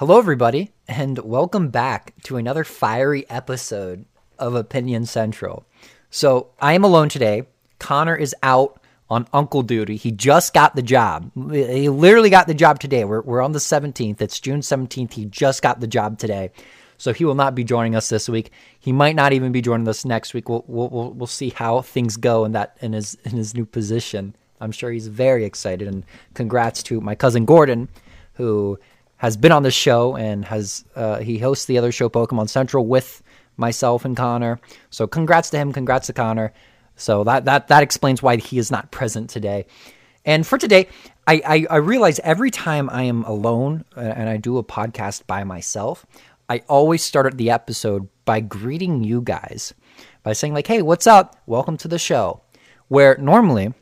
Hello, everybody, and welcome back to another fiery episode of Opinion Central. So, I am alone today. Connor is out on uncle duty. He just got the job. He literally got the job today. We're, we're on the 17th. It's June 17th. He just got the job today. So, he will not be joining us this week. He might not even be joining us next week. We'll, we'll, we'll, see how things go in, that, in, his, in his new position. I'm sure he's very excited. And congrats to my cousin Gordon, who has been on the show and has uh, he hosts the other show Pokemon Central with myself and Connor. So congrats to him, congrats to Connor. So that that that explains why he is not present today. And for today, I, I, I realize every time I am alone uh, and I do a podcast by myself, I always start the episode by greeting you guys by saying like, "Hey, what's up? Welcome to the show." Where normally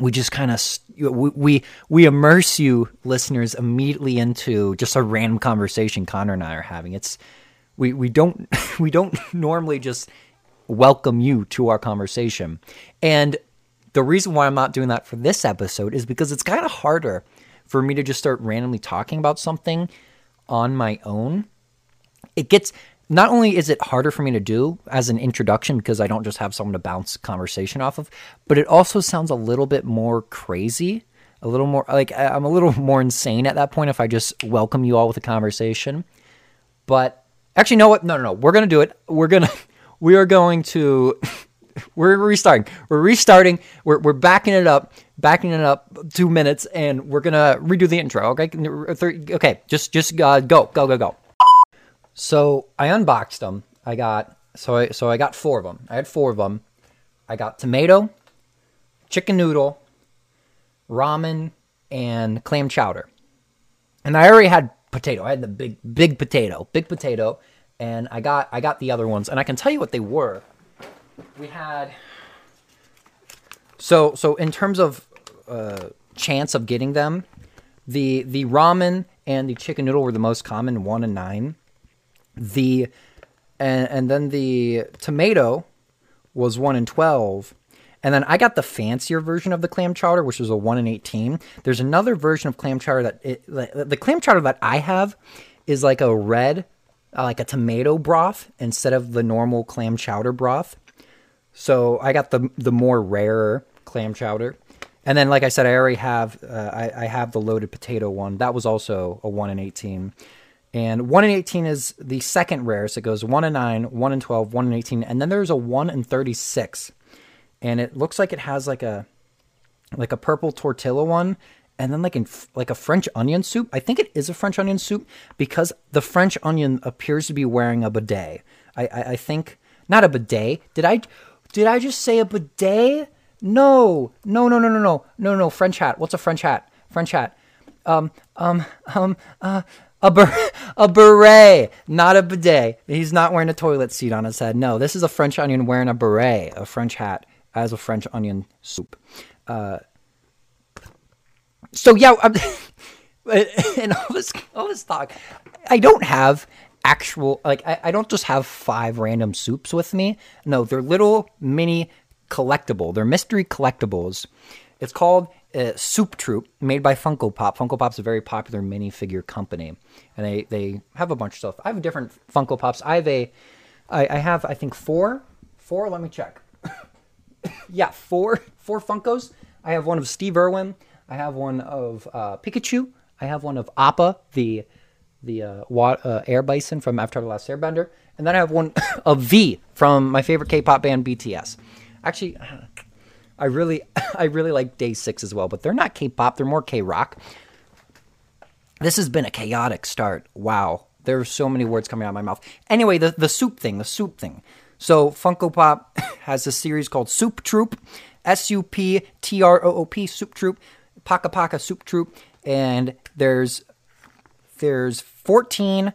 we just kind of we, we immerse you listeners immediately into just a random conversation Connor and I are having. It's we we don't we don't normally just welcome you to our conversation. And the reason why I'm not doing that for this episode is because it's kind of harder for me to just start randomly talking about something on my own. It gets not only is it harder for me to do as an introduction because I don't just have someone to bounce conversation off of, but it also sounds a little bit more crazy, a little more like I'm a little more insane at that point if I just welcome you all with a conversation. But actually, no, what? No, no, no. We're gonna do it. We're gonna we are going to we're restarting. We're restarting. We're we're backing it up, backing it up two minutes, and we're gonna redo the intro. Okay, okay. Just just uh, go go go go. So I unboxed them. I got so I so I got four of them. I had four of them. I got tomato, chicken noodle, ramen, and clam chowder. And I already had potato. I had the big big potato, big potato, and I got I got the other ones. And I can tell you what they were. We had so so in terms of uh, chance of getting them, the the ramen and the chicken noodle were the most common, one and nine. The and and then the tomato was one in twelve. And then I got the fancier version of the clam chowder, which was a one in eighteen. There's another version of clam chowder that it, the clam chowder that I have is like a red, uh, like a tomato broth instead of the normal clam chowder broth. So I got the the more rare clam chowder. And then, like I said, I already have uh, I, I have the loaded potato one. That was also a one in eighteen. And 1 in 18 is the second rarest. It goes 1 in 9, 1 in 12, 1 in 18, and then there's a 1 in 36. And it looks like it has like a like a purple tortilla one and then like in like a French onion soup. I think it is a French onion soup because the French onion appears to be wearing a bidet. I, I, I think not a bidet. Did I did I just say a bidet? No, no, no, no, no, no, no, no. French hat. What's a French hat? French hat. Um, um, um, uh, a, ber- a beret, not a bidet. He's not wearing a toilet seat on his head. No, this is a French onion wearing a beret, a French hat, as a French onion soup. Uh, so yeah, and all this all this talk, I don't have actual like I, I don't just have five random soups with me. No, they're little mini collectible. They're mystery collectibles. It's called uh, Soup Troop, made by Funko Pop. Funko Pop's a very popular minifigure company, and they they have a bunch of stuff. I have different Funko Pops. I have a, I, I have I think four, four. Let me check. yeah, four four Funkos. I have one of Steve Irwin. I have one of uh, Pikachu. I have one of Appa, the the uh, uh, air bison from Avatar The Last Airbender, and then I have one of V from my favorite K-pop band BTS. Actually, I really, I really like Day Six as well, but they're not K-pop; they're more K-rock. This has been a chaotic start. Wow, there are so many words coming out of my mouth. Anyway, the the soup thing, the soup thing. So Funko Pop has a series called Soup Troop, S U P T R O O P, Soup Troop, Paka Paka Soup Troop, and there's there's 14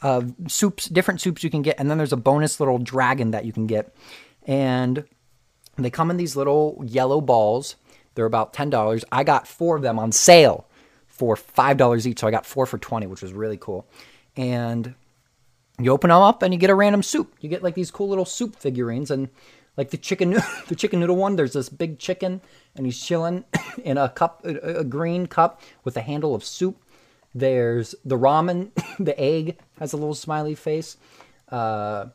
uh, soups, different soups you can get, and then there's a bonus little dragon that you can get, and they come in these little yellow balls. They're about $10. I got four of them on sale for $5 each. So I got four for 20, which was really cool. And you open them up and you get a random soup. You get like these cool little soup figurines and like the chicken the chicken noodle one, there's this big chicken and he's chilling in a cup a, green cup with a handle of soup. There's the ramen, the egg has a little smiley face. Uh,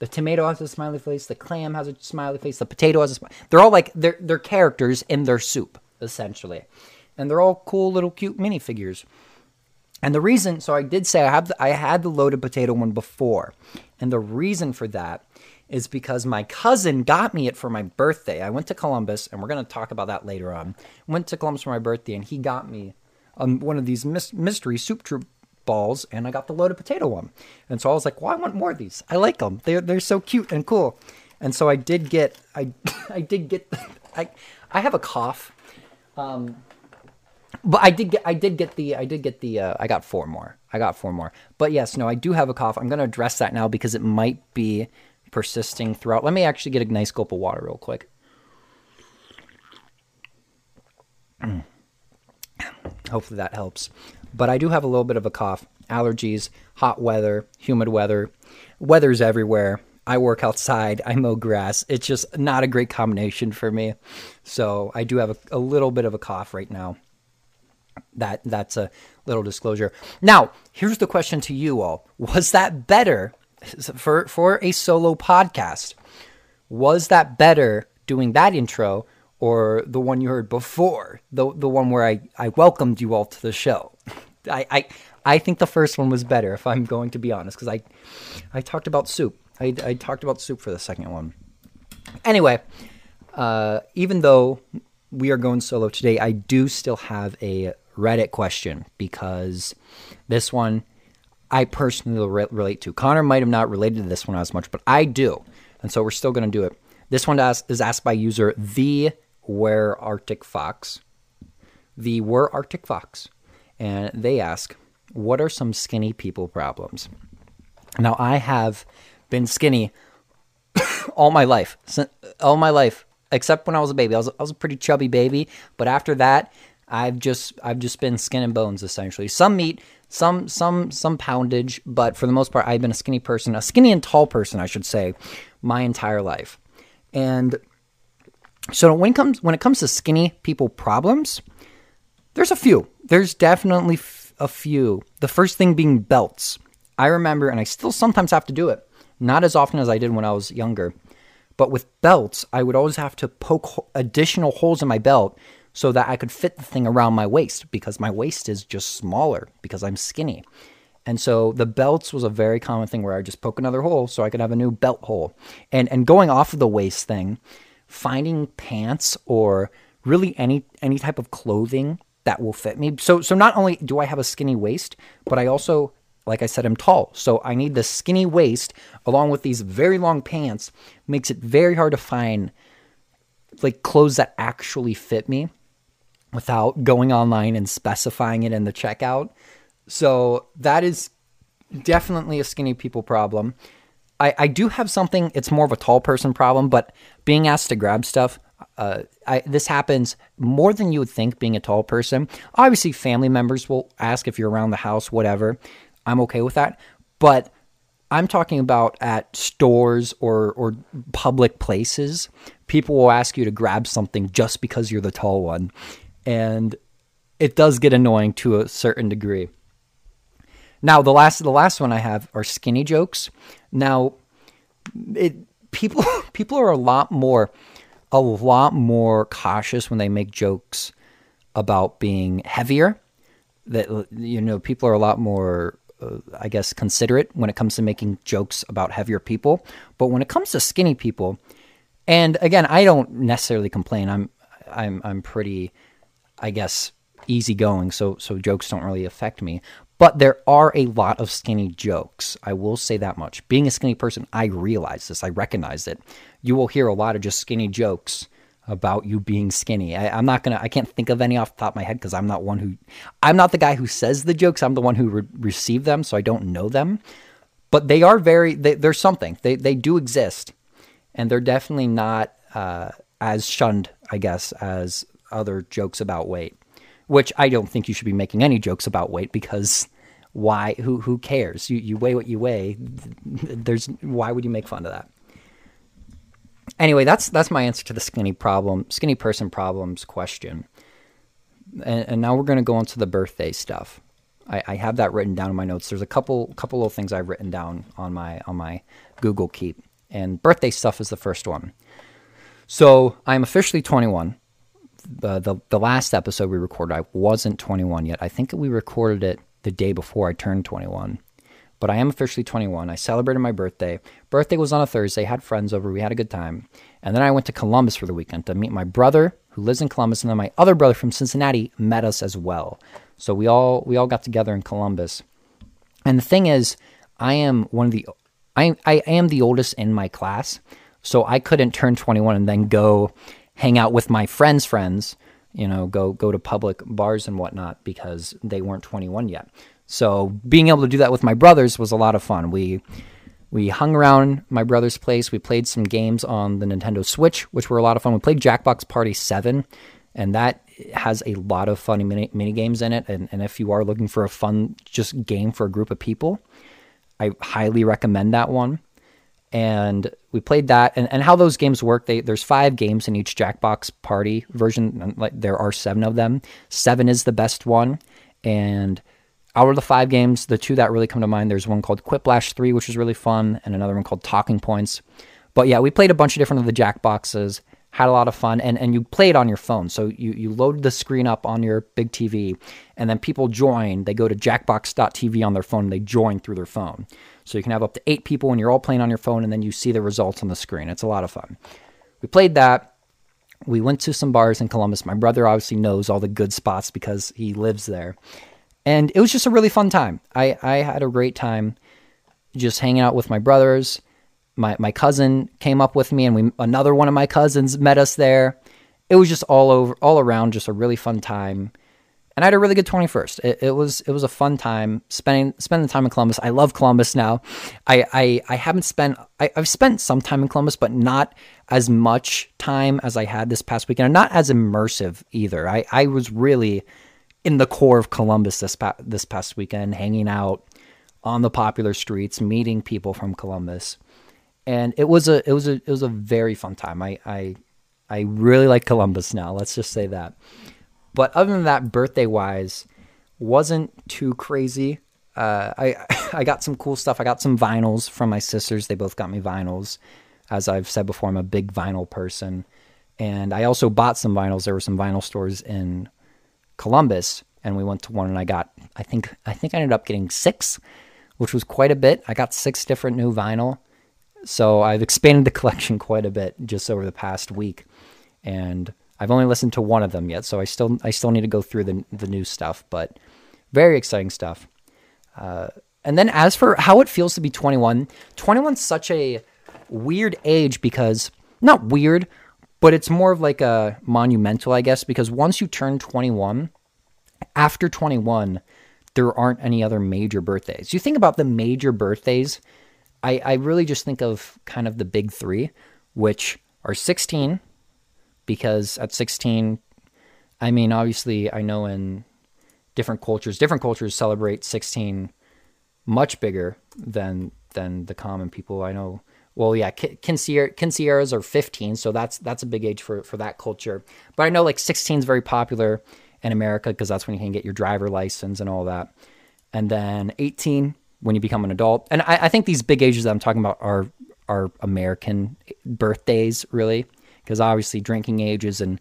the tomato has a smiley face. The clam has a smiley face. The potato has a smiley. They're all like they're they're characters in their soup essentially, and they're all cool little cute minifigures. And the reason, so I did say I have the, I had the loaded potato one before, and the reason for that is because my cousin got me it for my birthday. I went to Columbus, and we're gonna talk about that later on. Went to Columbus for my birthday, and he got me um, one of these mystery soup troop balls, and I got the loaded potato one. And so I was like, well, I want more of these. I like them. They're they're so cute and cool. And so I did get I I did get I I have a cough. Um, but I did get I did get the I did get the uh, I got four more. I got four more. But yes, no, I do have a cough. I'm going to address that now because it might be persisting throughout. Let me actually get a nice gulp of water real quick. Hopefully that helps. But I do have a little bit of a cough, allergies, hot weather, humid weather. Weather's everywhere. I work outside, I mow grass. It's just not a great combination for me. So I do have a, a little bit of a cough right now. That that's a little disclosure. Now, here's the question to you all. Was that better for for a solo podcast? Was that better doing that intro or the one you heard before, the the one where I, I welcomed you all to the show. I, I I think the first one was better, if I'm going to be honest, because I I talked about soup. I, I talked about soup for the second one. Anyway, uh, even though we are going solo today, I do still have a Reddit question because this one I personally re- relate to. Connor might have not related to this one as much, but I do, and so we're still going to do it. This one is asked by user the where Arctic Fox, the Where Arctic Fox, and they ask, What are some skinny people problems? Now, I have been skinny all my life, all my life, except when I was a baby. I was, I was a pretty chubby baby, but after that, I've just I've just been skin and bones essentially. Some meat, some some some poundage, but for the most part, I've been a skinny person, a skinny and tall person, I should say, my entire life. And so when it comes when it comes to skinny people problems, there's a few. There's definitely f- a few. The first thing being belts. I remember, and I still sometimes have to do it, not as often as I did when I was younger. But with belts, I would always have to poke additional holes in my belt so that I could fit the thing around my waist because my waist is just smaller because I'm skinny. And so the belts was a very common thing where I would just poke another hole so I could have a new belt hole. And and going off of the waist thing, finding pants or really any any type of clothing that will fit me. So so not only do I have a skinny waist, but I also like I said I'm tall. So I need the skinny waist along with these very long pants makes it very hard to find like clothes that actually fit me without going online and specifying it in the checkout. So that is definitely a skinny people problem. I, I do have something. It's more of a tall person problem, but being asked to grab stuff, uh, I, this happens more than you would think. Being a tall person, obviously, family members will ask if you're around the house, whatever. I'm okay with that, but I'm talking about at stores or or public places. People will ask you to grab something just because you're the tall one, and it does get annoying to a certain degree. Now the last the last one I have are skinny jokes. Now it people people are a lot more a lot more cautious when they make jokes about being heavier. That you know people are a lot more uh, I guess considerate when it comes to making jokes about heavier people. But when it comes to skinny people, and again, I don't necessarily complain. I'm I'm I'm pretty I guess easygoing, so so jokes don't really affect me. But there are a lot of skinny jokes. I will say that much. Being a skinny person, I realize this. I recognize it. You will hear a lot of just skinny jokes about you being skinny. I, am not gonna. I can't think of any off the top of my head because I'm not one who. I'm not the guy who says the jokes. I'm the one who re- receive them, so I don't know them. But they are very. They, there's something. They they do exist, and they're definitely not uh, as shunned, I guess, as other jokes about weight which I don't think you should be making any jokes about weight because why who who cares you you weigh what you weigh there's why would you make fun of that anyway that's that's my answer to the skinny problem skinny person problems question and, and now we're going to go into the birthday stuff I, I have that written down in my notes. There's a couple couple of things I've written down on my on my Google Keep, and birthday stuff is the first one. So I'm officially 21. The, the the last episode we recorded, I wasn't 21 yet. I think we recorded it the day before I turned 21 but I am officially 21. I celebrated my birthday. Birthday was on a Thursday. Had friends over. We had a good time. And then I went to Columbus for the weekend to meet my brother who lives in Columbus, and then my other brother from Cincinnati met us as well. So we all we all got together in Columbus. And the thing is, I am one of the I I am the oldest in my class, so I couldn't turn 21 and then go hang out with my friends' friends. You know, go go to public bars and whatnot because they weren't 21 yet. So being able to do that with my brothers was a lot of fun. We we hung around my brother's place. We played some games on the Nintendo Switch, which were a lot of fun. We played Jackbox Party 7, and that has a lot of funny mini, mini games in it. And, and if you are looking for a fun just game for a group of people, I highly recommend that one. And we played that, and, and how those games work. They, there's five games in each Jackbox Party version. Like there are seven of them. Seven is the best one, and out of the five games, the two that really come to mind, there's one called Quiplash 3, which is really fun, and another one called Talking Points. But yeah, we played a bunch of different of the Jackboxes, had a lot of fun, and, and you played on your phone. So you, you loaded the screen up on your big TV, and then people join. They go to jackbox.tv on their phone, and they join through their phone. So you can have up to eight people, and you're all playing on your phone, and then you see the results on the screen. It's a lot of fun. We played that. We went to some bars in Columbus. My brother obviously knows all the good spots because he lives there. And it was just a really fun time. I, I had a great time just hanging out with my brothers. My, my cousin came up with me, and we another one of my cousins met us there. It was just all over, all around, just a really fun time. And I had a really good 21st. It, it was it was a fun time spending spending time in Columbus. I love Columbus now. I I, I haven't spent I, I've spent some time in Columbus, but not as much time as I had this past weekend, and not as immersive either. I, I was really in the core of Columbus this pa- this past weekend, hanging out on the popular streets, meeting people from Columbus, and it was a it was a it was a very fun time. I I I really like Columbus now. Let's just say that. But other than that, birthday wise, wasn't too crazy. Uh, I I got some cool stuff. I got some vinyls from my sisters. They both got me vinyls. As I've said before, I'm a big vinyl person, and I also bought some vinyls. There were some vinyl stores in Columbus, and we went to one, and I got I think I think I ended up getting six, which was quite a bit. I got six different new vinyl, so I've expanded the collection quite a bit just over the past week, and I've only listened to one of them yet, so I still I still need to go through the the new stuff, but very exciting stuff. Uh, and then as for how it feels to be 21, 21 such a weird age because not weird, but it's more of like a monumental, I guess, because once you turn 21, after 21, there aren't any other major birthdays. You think about the major birthdays, I, I really just think of kind of the big three, which are 16, because at 16, I mean, obviously, I know in different cultures, different cultures celebrate 16 much bigger than than the common people. I know well, yeah, quinceañeras are 15, so that's that's a big age for for that culture. But I know like 16 is very popular in America because that's when you can get your driver license and all that. And then 18 when you become an adult. And I, I think these big ages that I'm talking about are are American birthdays, really, because obviously drinking ages and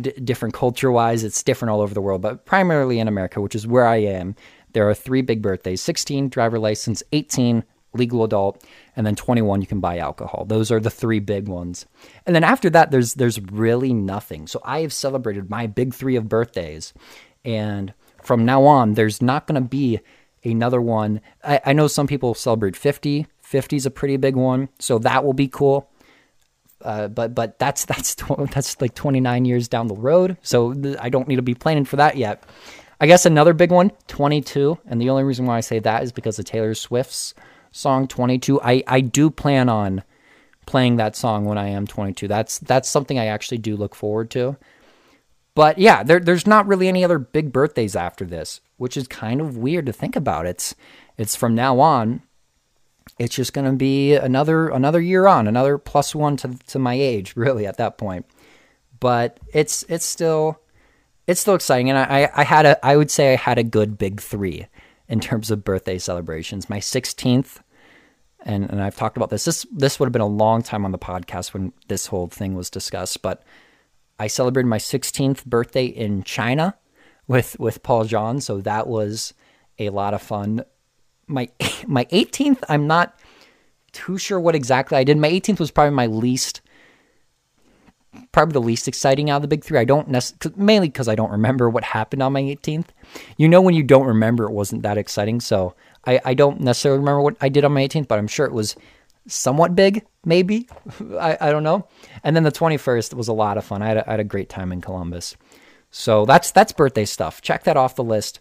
d- different culture wise, it's different all over the world, but primarily in America, which is where I am. There are three big birthdays 16, driver license, 18, legal adult, and then 21 you can buy alcohol. Those are the three big ones. And then after that there's there's really nothing. So I have celebrated my big 3 of birthdays and from now on there's not going to be another one. I, I know some people celebrate 50. 50 is a pretty big one, so that will be cool. Uh, but but that's that's that's like 29 years down the road, so th- I don't need to be planning for that yet. I guess another big one, 22, and the only reason why I say that is because of Taylor Swift's song 22. I, I do plan on playing that song when I am 22. That's that's something I actually do look forward to. But yeah, there, there's not really any other big birthdays after this, which is kind of weird to think about. It's it's from now on, it's just going to be another another year on, another plus one to to my age, really at that point. But it's it's still it's still exciting, and I I had a I would say I had a good big three in terms of birthday celebrations. My 16th, and, and I've talked about this. This this would have been a long time on the podcast when this whole thing was discussed, but I celebrated my 16th birthday in China with with Paul John, so that was a lot of fun. My my 18th, I'm not too sure what exactly I did. My 18th was probably my least probably the least exciting out of the big three. I don't necessarily, mainly because I don't remember what happened on my 18th. You know, when you don't remember, it wasn't that exciting. So I, I don't necessarily remember what I did on my 18th, but I'm sure it was somewhat big, maybe. I, I don't know. And then the 21st was a lot of fun. I had a, I had a great time in Columbus. So that's that's birthday stuff. Check that off the list.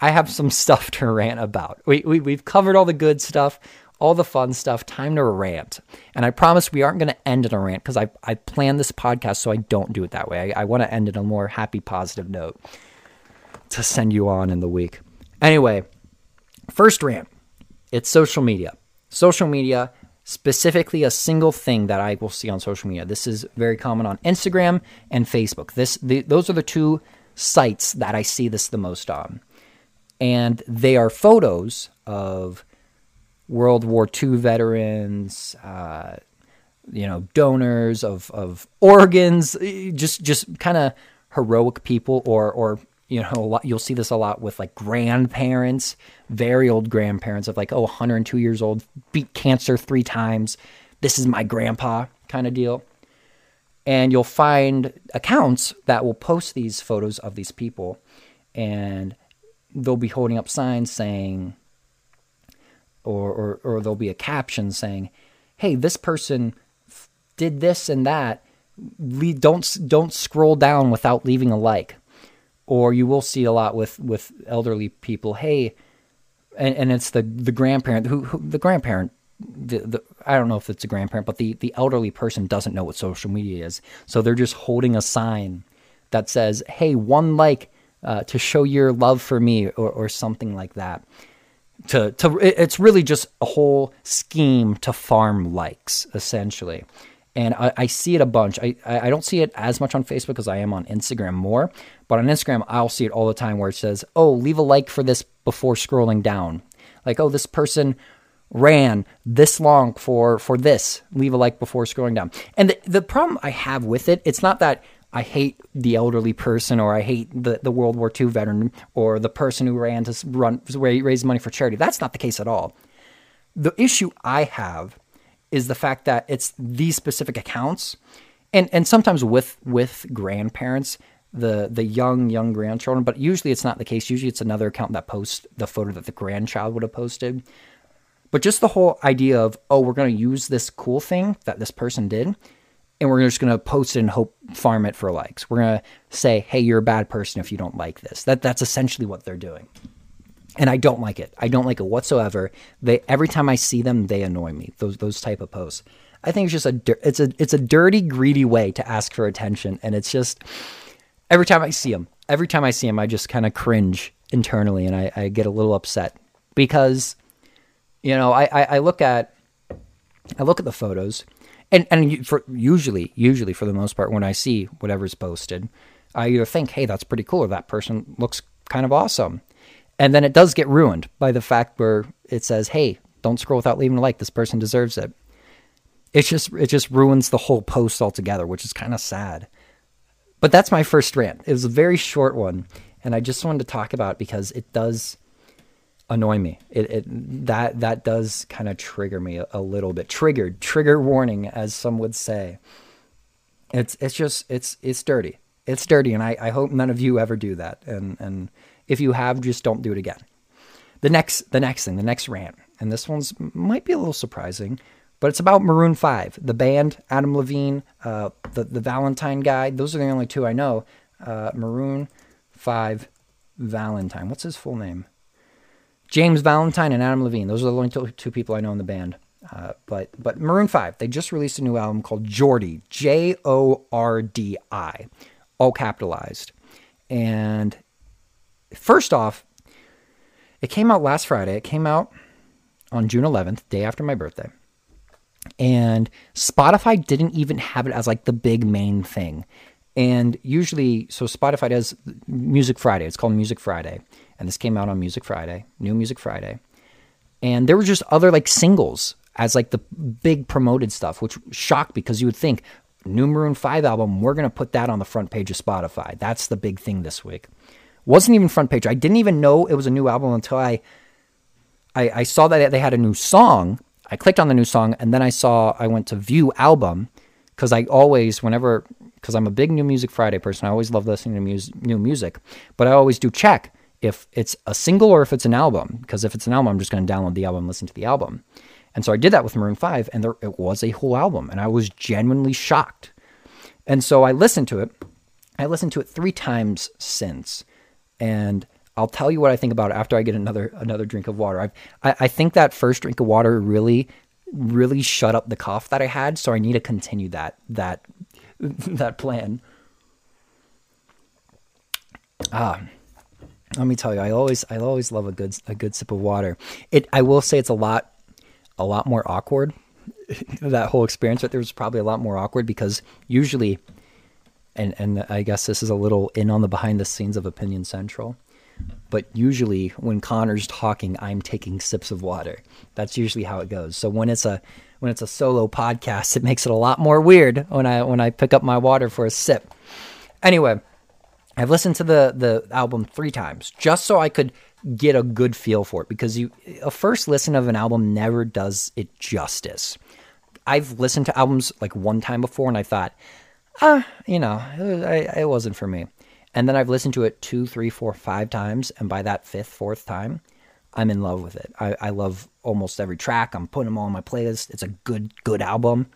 I have some stuff to rant about. We, we, we've covered all the good stuff all the fun stuff. Time to rant. And I promise we aren't going to end in a rant because I, I planned this podcast so I don't do it that way. I, I want to end in a more happy, positive note to send you on in the week. Anyway, first rant it's social media. Social media, specifically a single thing that I will see on social media. This is very common on Instagram and Facebook. This the, Those are the two sites that I see this the most on. And they are photos of World War II veterans, uh, you know, donors of, of organs, just just kind of heroic people, or or you know, lot, you'll see this a lot with like grandparents, very old grandparents of like oh 102 years old, beat cancer three times. This is my grandpa kind of deal. And you'll find accounts that will post these photos of these people, and they'll be holding up signs saying or, or, or there'll be a caption saying, hey, this person f- did this and that. Le- don't, don't scroll down without leaving a like. Or you will see a lot with, with elderly people, hey, and, and it's the, the grandparent, who, who the grandparent the, the I don't know if it's a grandparent, but the, the elderly person doesn't know what social media is. So they're just holding a sign that says, hey, one like uh, to show your love for me or, or something like that to to it's really just a whole scheme to farm likes essentially and I, I, see it a bunch. I, I don't see it as much on Facebook as I am on Instagram more, but on Instagram I'll see it all the time where it says, "Oh, leave a like for this before scrolling down." Like, "Oh, this person ran this long for for this. Leave a like before scrolling down." And the, the problem I have with it, it's not that I hate the elderly person or I hate the, the World War II veteran or the person who ran to run raise money for charity. That's not the case at all. The issue I have is the fact that it's these specific accounts and and sometimes with with grandparents the the young young grandchildren but usually it's not the case usually it's another account that posts the photo that the grandchild would have posted but just the whole idea of oh we're going to use this cool thing that this person did and we're just going to post it and hope farm it for likes. We're going to say, "Hey, you're a bad person if you don't like this." That that's essentially what they're doing. And I don't like it. I don't like it whatsoever. They every time I see them, they annoy me. Those those type of posts. I think it's just a it's a it's a dirty, greedy way to ask for attention, and it's just every time I see them, every time I see them, I just kind of cringe internally, and I, I get a little upset because you know I, I, I look at I look at the photos and and for usually usually for the most part when I see whatever's posted, I either think, hey, that's pretty cool, or that person looks kind of awesome, and then it does get ruined by the fact where it says, hey, don't scroll without leaving a like. This person deserves it. It just it just ruins the whole post altogether, which is kind of sad. But that's my first rant. It was a very short one, and I just wanted to talk about it because it does annoy me. It, it that that does kind of trigger me a, a, little bit. Triggered, trigger warning, as some would say. It's it's just it's it's dirty. It's dirty, and I, I hope none of you ever do that. And and if you have, just don't do it again. The next the next thing, the next rant, and this one's might be a little surprising, but it's about Maroon Five, the band, Adam Levine, uh, the the Valentine guy. Those are the only two I know. Uh, Maroon Five, Valentine. What's his full name? James Valentine and Adam Levine. Those are the only two, people I know in the band. Uh, but but Maroon Five, they just released a new album called Jordi, J O R D I, all capitalized. And first off, it came out last Friday. It came out on June 11th, day after my birthday. And Spotify didn't even have it as like the big main thing. And usually, so Spotify does Music Friday. It's called Music Friday. And this came out on Music Friday, New Music Friday. And there were just other like singles as like the big promoted stuff, which shocked because you would think new Maroon 5 album, we're going to put that on the front page of Spotify. That's the big thing this week. Wasn't even front page. I didn't even know it was a new album until I I, I saw that they had a new song. I clicked on the new song and then I saw I went to view album because I always whenever because I'm a big New Music Friday person. I always love listening to mus- new music, but I always do check if it's a single or if it's an album. Because if it's an album, I'm just going to download the album, listen to the album. And so I did that with Maroon 5, and there, it was a whole album, and I was genuinely shocked. And so I listened to it. I listened to it three times since, and I'll tell you what I think about it after I get another another drink of water. I I think that first drink of water really really shut up the cough that I had, so I need to continue that that that plan. Ah, let me tell you, I always I always love a good a good sip of water. It I will say it's a lot a lot more awkward. that whole experience but there was probably a lot more awkward because usually and and I guess this is a little in on the behind the scenes of Opinion Central. But usually when Connor's talking, I'm taking sips of water. That's usually how it goes. So when it's a when it's a solo podcast, it makes it a lot more weird when I when I pick up my water for a sip. Anyway, I've listened to the the album 3 times just so I could get a good feel for it because you a first listen of an album never does it justice. I've listened to albums like one time before and I thought, ah, you know, it, it wasn't for me. And then I've listened to it two, three, four, five times, and by that fifth, fourth time, I'm in love with it. I, I love almost every track. I'm putting them all on my playlist. It's a good, good album.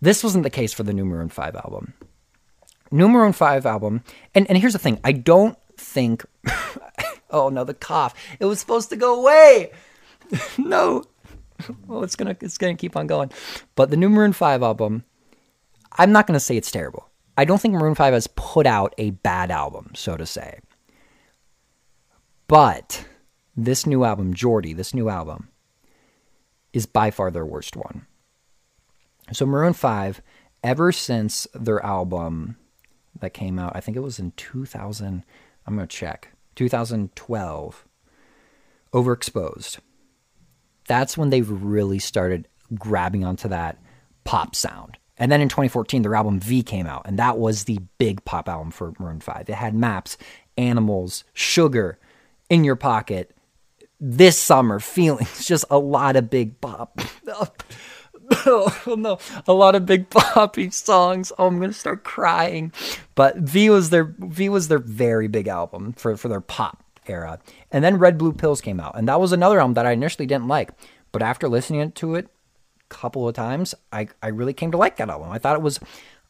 This wasn't the case for the New Maroon 5 album. New Maroon 5 album, and, and here's the thing I don't think Oh no, the cough. It was supposed to go away. no. Well, it's gonna it's gonna keep on going. But the new Maroon Five album, I'm not gonna say it's terrible. I don't think Maroon Five has put out a bad album, so to say. But this new album, Jordi, this new album, is by far their worst one. So Maroon Five, ever since their album that came out, I think it was in 2000. I'm gonna check. 2012, Overexposed. That's when they really started grabbing onto that pop sound. And then in 2014, their album V came out, and that was the big pop album for Maroon 5. It had maps, animals, sugar, in your pocket, this summer, feelings, just a lot of big pop. oh no, a lot of big poppy songs. Oh, I'm gonna start crying. But V was their V was their very big album for for their pop era. And then Red Blue Pills came out, and that was another album that I initially didn't like. But after listening to it a couple of times, I I really came to like that album. I thought it was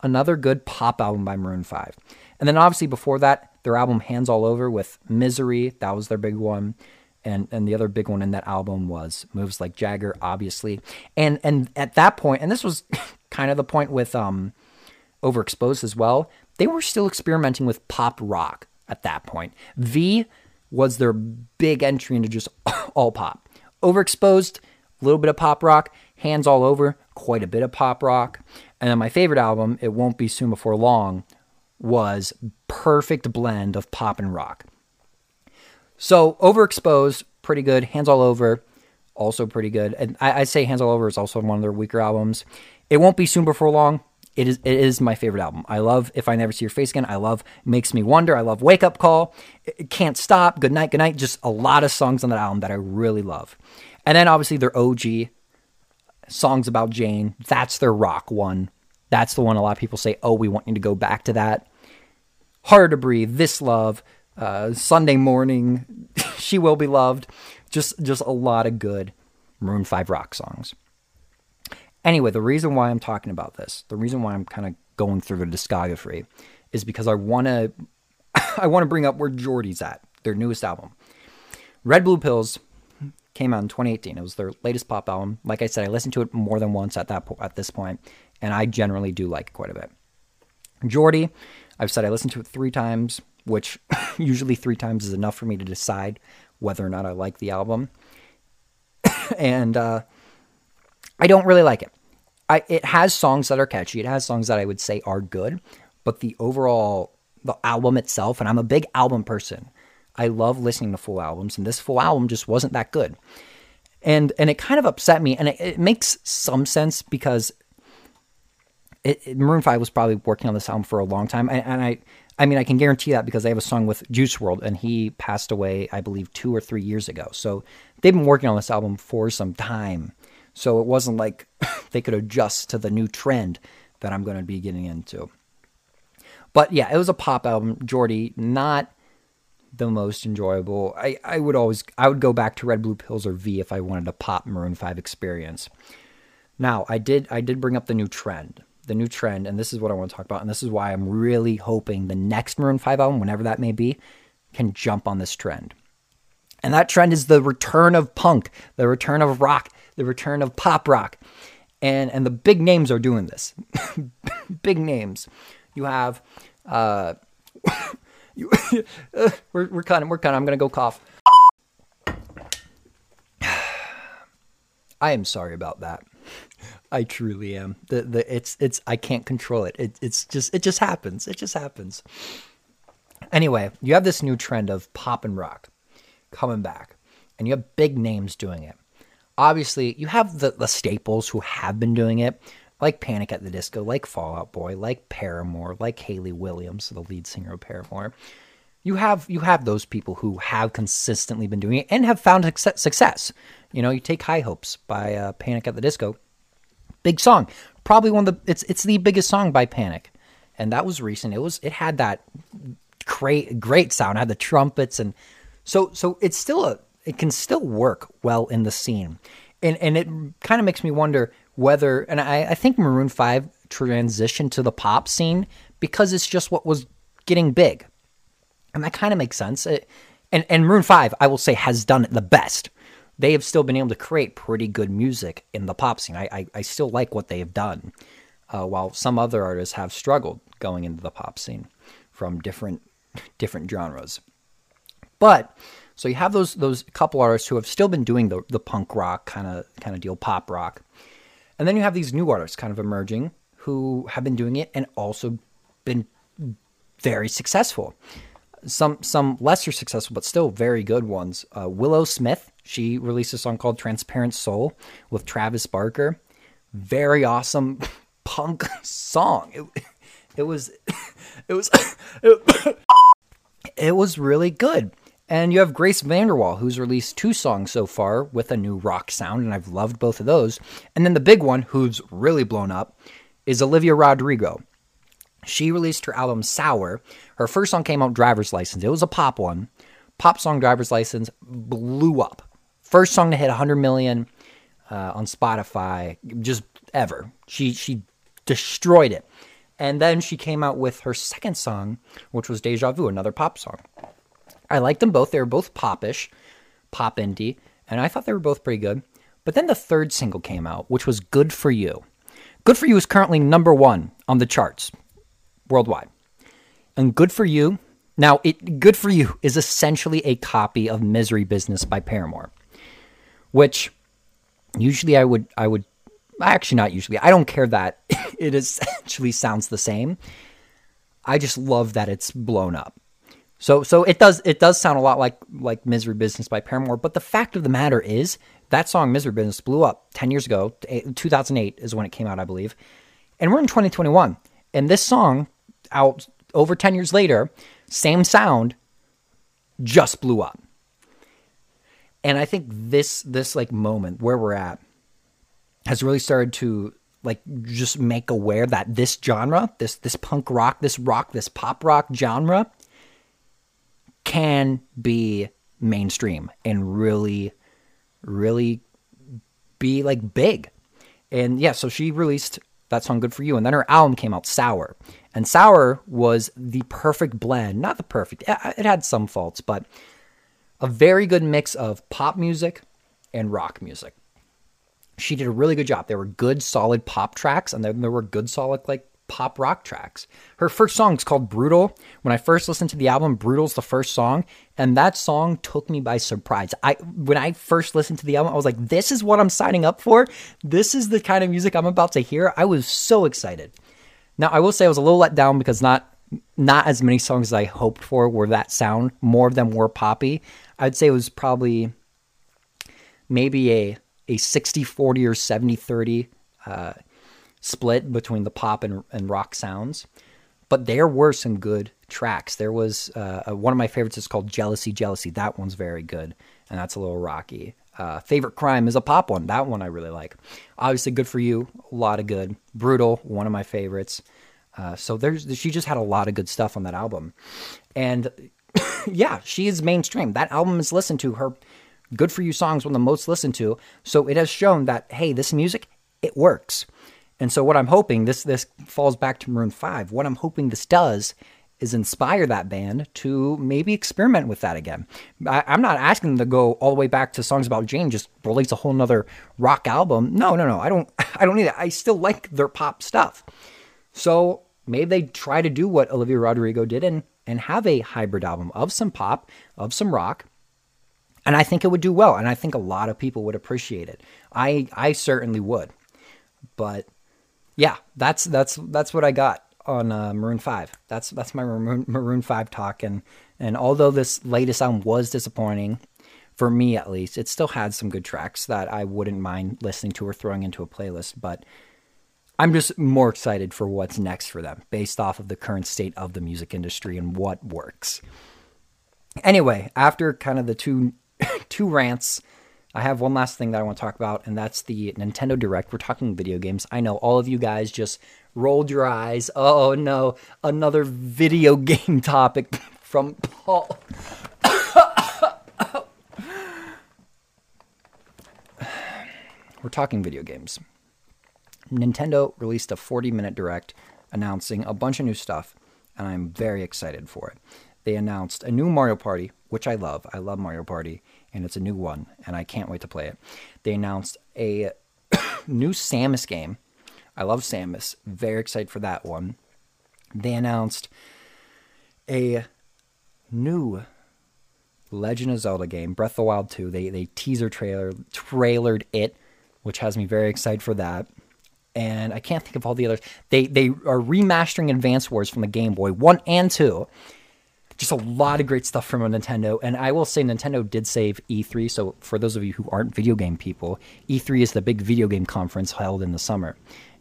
another good pop album by Maroon Five. And then obviously before that, their album Hands All Over with Misery, that was their big one and and the other big one in that album was moves like Jagger, obviously. And and at that point, and this was kind of the point with um, Overexposed as well. They were still experimenting with pop rock at that point. V was their big entry into just all pop. Overexposed, a little bit of pop rock. Hands all over, quite a bit of pop rock. And then my favorite album, It Won't Be Soon Before Long, was perfect blend of pop and rock. So overexposed, pretty good. Hands all over, also pretty good. And I, I say Hands All Over is also one of their weaker albums. It won't be soon before long. It is it is my favorite album. I love If I Never See Your Face Again. I love Makes Me Wonder. I love Wake Up Call. It Can't Stop. Good Night, Good Night. Just a lot of songs on that album that I really love. And then obviously their OG songs about Jane. That's their rock one. That's the one a lot of people say, oh, we want you to go back to that. Harder to Breathe, This Love, uh, Sunday morning, She Will Be Loved. Just just a lot of good Maroon 5 rock songs. Anyway, the reason why I'm talking about this, the reason why I'm kind of going through the discography is because I want to I want to bring up where Jordi's at, their newest album. Red Blue Pills came out in 2018. It was their latest pop album. Like I said, I listened to it more than once at that po- at this point, and I generally do like it quite a bit. Geordie, I've said I listened to it three times which usually three times is enough for me to decide whether or not I like the album. and uh, I don't really like it. I, it has songs that are catchy. It has songs that I would say are good, but the overall the album itself, and I'm a big album person. I love listening to full albums, and this full album just wasn't that good. And and it kind of upset me, and it, it makes some sense because it, it, Maroon Five was probably working on this album for a long time, and, and I I mean I can guarantee that because they have a song with Juice WRLD, and he passed away I believe two or three years ago. So they've been working on this album for some time. So it wasn't like they could adjust to the new trend that I'm going to be getting into. But yeah, it was a pop album. Jordi, not the most enjoyable. I, I would always I would go back to Red Blue Pills or V if I wanted a pop Maroon 5 experience. Now, I did I did bring up the new trend. The new trend, and this is what I want to talk about, and this is why I'm really hoping the next Maroon 5 album, whenever that may be, can jump on this trend. And that trend is the return of punk, the return of rock, the return of pop rock. And and the big names are doing this. big names. You have uh you, uh, we're we're cutting, we're cutting. I'm gonna go cough. I am sorry about that. I truly am. The the it's it's I can't control it. It it's just it just happens. It just happens. Anyway, you have this new trend of pop and rock coming back, and you have big names doing it. Obviously, you have the the staples who have been doing it, like Panic at the Disco, like Fall Out Boy, like Paramore, like Hayley Williams, the lead singer of Paramore. You have you have those people who have consistently been doing it and have found success. You know, you take High Hopes by uh, Panic at the Disco, big song, probably one of the it's it's the biggest song by Panic, and that was recent. It was it had that great great sound, it had the trumpets, and so so it's still a it can still work well in the scene, and and it kind of makes me wonder whether, and I, I think Maroon 5 transitioned to the pop scene because it's just what was getting big. And that kind of makes sense. It, and, and Maroon 5, I will say, has done it the best. They have still been able to create pretty good music in the pop scene. I, I, I still like what they have done, uh, while some other artists have struggled going into the pop scene from different different genres. But so you have those those couple artists who have still been doing the, the punk rock kind of kind of deal, pop rock, and then you have these new artists kind of emerging who have been doing it and also been very successful. Some some lesser successful, but still very good ones. Uh, Willow Smith, she released a song called "Transparent Soul" with Travis Barker. Very awesome punk song. It, it was it was it, it was really good. And you have Grace VanderWaal, who's released two songs so far with a new rock sound, and I've loved both of those. And then the big one, who's really blown up, is Olivia Rodrigo. She released her album Sour. Her first song came out, Driver's License. It was a pop one. Pop song Driver's License blew up. First song to hit 100 million uh, on Spotify, just ever. She she destroyed it. And then she came out with her second song, which was Deja Vu, another pop song. I liked them both. They were both popish, pop indie, and I thought they were both pretty good. But then the third single came out, which was Good for You. Good for You is currently number one on the charts worldwide. And Good for You, now, it, Good for You is essentially a copy of Misery Business by Paramore, which usually I would, I would, actually not usually, I don't care that it essentially sounds the same. I just love that it's blown up. So so it does it does sound a lot like like Misery Business by Paramore, but the fact of the matter is that song Misery Business blew up 10 years ago. 2008 is when it came out, I believe. And we're in 2021. And this song out over 10 years later, same sound just blew up. And I think this this like moment where we're at has really started to like just make aware that this genre, this this punk rock, this rock, this pop rock genre can be mainstream and really, really be like big. And yeah, so she released that song Good For You. And then her album came out, Sour. And Sour was the perfect blend. Not the perfect, it had some faults, but a very good mix of pop music and rock music. She did a really good job. There were good, solid pop tracks, and then there were good, solid, like pop rock tracks. Her first song is called Brutal. When I first listened to the album, Brutal's the first song, and that song took me by surprise. I when I first listened to the album, I was like, this is what I'm signing up for. This is the kind of music I'm about to hear. I was so excited. Now, I will say I was a little let down because not not as many songs as I hoped for were that sound. More of them were poppy. I'd say it was probably maybe a a 60 40 or 70 30 uh, split between the pop and, and rock sounds. But there were some good tracks. There was uh, one of my favorites is called Jealousy, Jealousy. That one's very good, and that's a little rocky. Uh, Favorite Crime is a pop one. That one I really like. Obviously, Good for You, a lot of good. Brutal, one of my favorites. Uh, so there's she just had a lot of good stuff on that album, and yeah, she is mainstream. That album is listened to. Her Good for You songs one of the most listened to. So it has shown that hey, this music it works. And so what I'm hoping this this falls back to Maroon Five. What I'm hoping this does is inspire that band to maybe experiment with that again. I, am not asking them to go all the way back to songs about Jane, just release a whole nother rock album. No, no, no. I don't I don't need it. I still like their pop stuff. So maybe they try to do what Olivia Rodrigo did and and have a hybrid album of some pop, of some rock. And I think it would do well. And I think a lot of people would appreciate it. I I certainly would. But yeah, that's that's that's what I got on uh, Maroon Five. That's that's my Maroon, Maroon Five talk. And and although this latest album was disappointing, for me at least, it still had some good tracks that I wouldn't mind listening to or throwing into a playlist. But I'm just more excited for what's next for them, based off of the current state of the music industry and what works. Anyway, after kind of the two two rants I have one last thing that I want to talk about, and that's the Nintendo Direct. We're talking video games. I know all of you guys just rolled your eyes. Oh no, another video game topic from Paul. We're talking video games. Nintendo released a 40 minute direct announcing a bunch of new stuff, and I'm very excited for it. They announced a new Mario Party, which I love. I love Mario Party and it's a new one, and I can't wait to play it. They announced a new Samus game. I love Samus. Very excited for that one. They announced a new Legend of Zelda game, Breath of the Wild 2. They they teaser trailer trailered it, which has me very excited for that. And I can't think of all the others. They they are remastering Advance Wars from the Game Boy 1 and 2 just a lot of great stuff from Nintendo. And I will say Nintendo did save E3. So for those of you who aren't video game people, E3 is the big video game conference held in the summer.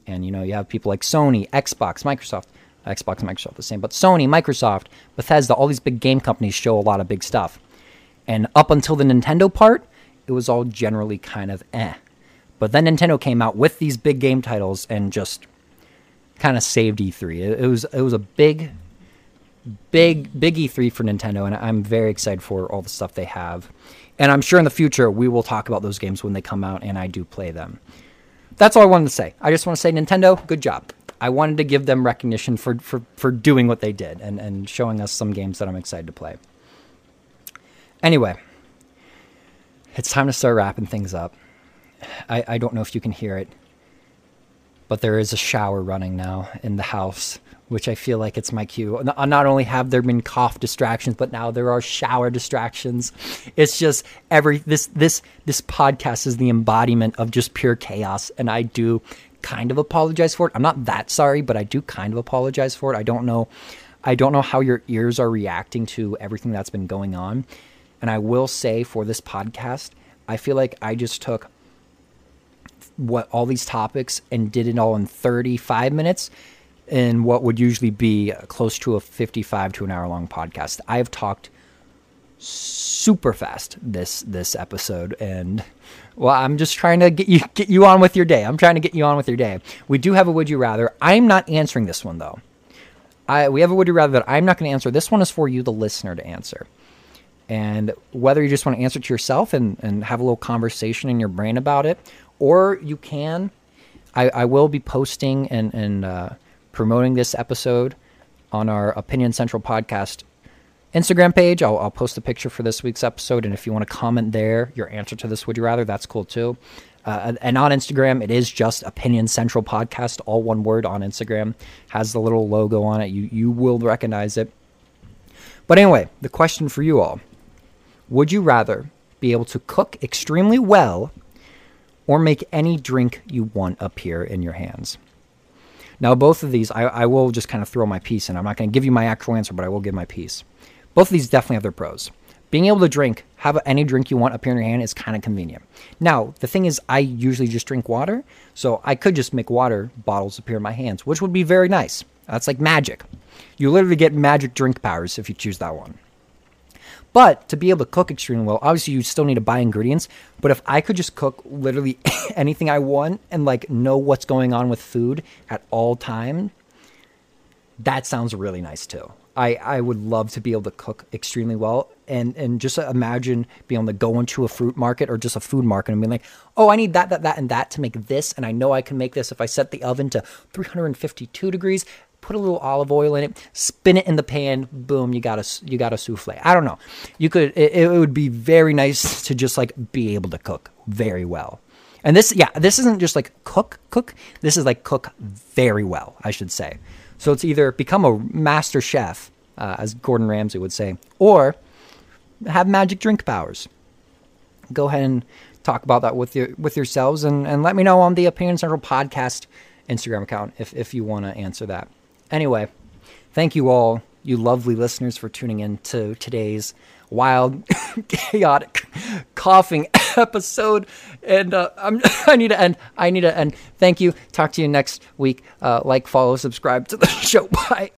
And you know, you have people like Sony, Xbox, Microsoft. Xbox Microsoft the same, but Sony, Microsoft, Bethesda, all these big game companies show a lot of big stuff. And up until the Nintendo part, it was all generally kind of eh. But then Nintendo came out with these big game titles and just kind of saved E3. It, was it was a big big big E3 for Nintendo, and I'm very excited for all the stuff they have. And I'm sure in the future we will talk about those games when they come out, and I do play them. That's all I wanted to say. I just want to say Nintendo, good job. I wanted to give them recognition for, for, for doing what they did and, and showing us some games that I'm excited to play. Anyway, it's time to start wrapping things up. I, I don't know if you can hear it, but there is a shower running now in the house which I feel like it's my cue. Uh, not only have there been cough distractions, but now there are shower distractions. It's just every this this this podcast is the embodiment of just pure chaos, and I do kind of apologize for it. I'm not that sorry, but I do kind of apologize for it. I don't know, I don't know how your ears are reacting to everything that's been going on, and I will say for this podcast, I feel like I just took what all these topics and did it all in 35 minutes in what would usually be close to a 55 to an hour long podcast. I have talked super fast this this episode and well I'm just trying to get you get you on with your day. I'm trying to get you on with your day. We do have a would you rather. I'm not answering this one though. I we have a would you rather that I'm not going to answer. This one is for you the listener to answer. And whether you just want to answer to yourself and, and have a little conversation in your brain about it, or you can, I, I will be posting and, and uh, promoting this episode on our Opinion Central podcast Instagram page. I'll, I'll, post a picture for this week's episode. And if you want to comment there, your answer to this, would you rather, that's cool too. Uh, and on Instagram, it is just Opinion Central Podcast, all one word on Instagram. Has the little logo on it. You, you will recognize it. But anyway, the question for you all Would you rather be able to cook extremely well or make any drink you want appear in your hands? Now, both of these, I, I will just kind of throw my piece in. I'm not going to give you my actual answer, but I will give my piece. Both of these definitely have their pros. Being able to drink, have any drink you want appear in your hand is kind of convenient. Now, the thing is, I usually just drink water, so I could just make water bottles appear in my hands, which would be very nice. That's like magic. You literally get magic drink powers if you choose that one. But to be able to cook extremely well, obviously you still need to buy ingredients. But if I could just cook literally anything I want and like know what's going on with food at all time, that sounds really nice too. I, I would love to be able to cook extremely well and and just imagine being able to go into a fruit market or just a food market and being like, oh, I need that, that, that, and that to make this, and I know I can make this if I set the oven to 352 degrees put a little olive oil in it, spin it in the pan, boom, you got a you got a souffle. I don't know. You could it, it would be very nice to just like be able to cook very well. And this yeah, this isn't just like cook cook. This is like cook very well, I should say. So it's either become a master chef, uh, as Gordon Ramsay would say, or have magic drink powers. Go ahead and talk about that with your with yourselves and, and let me know on the Opinion Central podcast Instagram account if, if you want to answer that. Anyway, thank you all, you lovely listeners, for tuning in to today's wild, chaotic, coughing episode. And uh, I need to end. I need to end. Thank you. Talk to you next week. Uh, like, follow, subscribe to the show. Bye.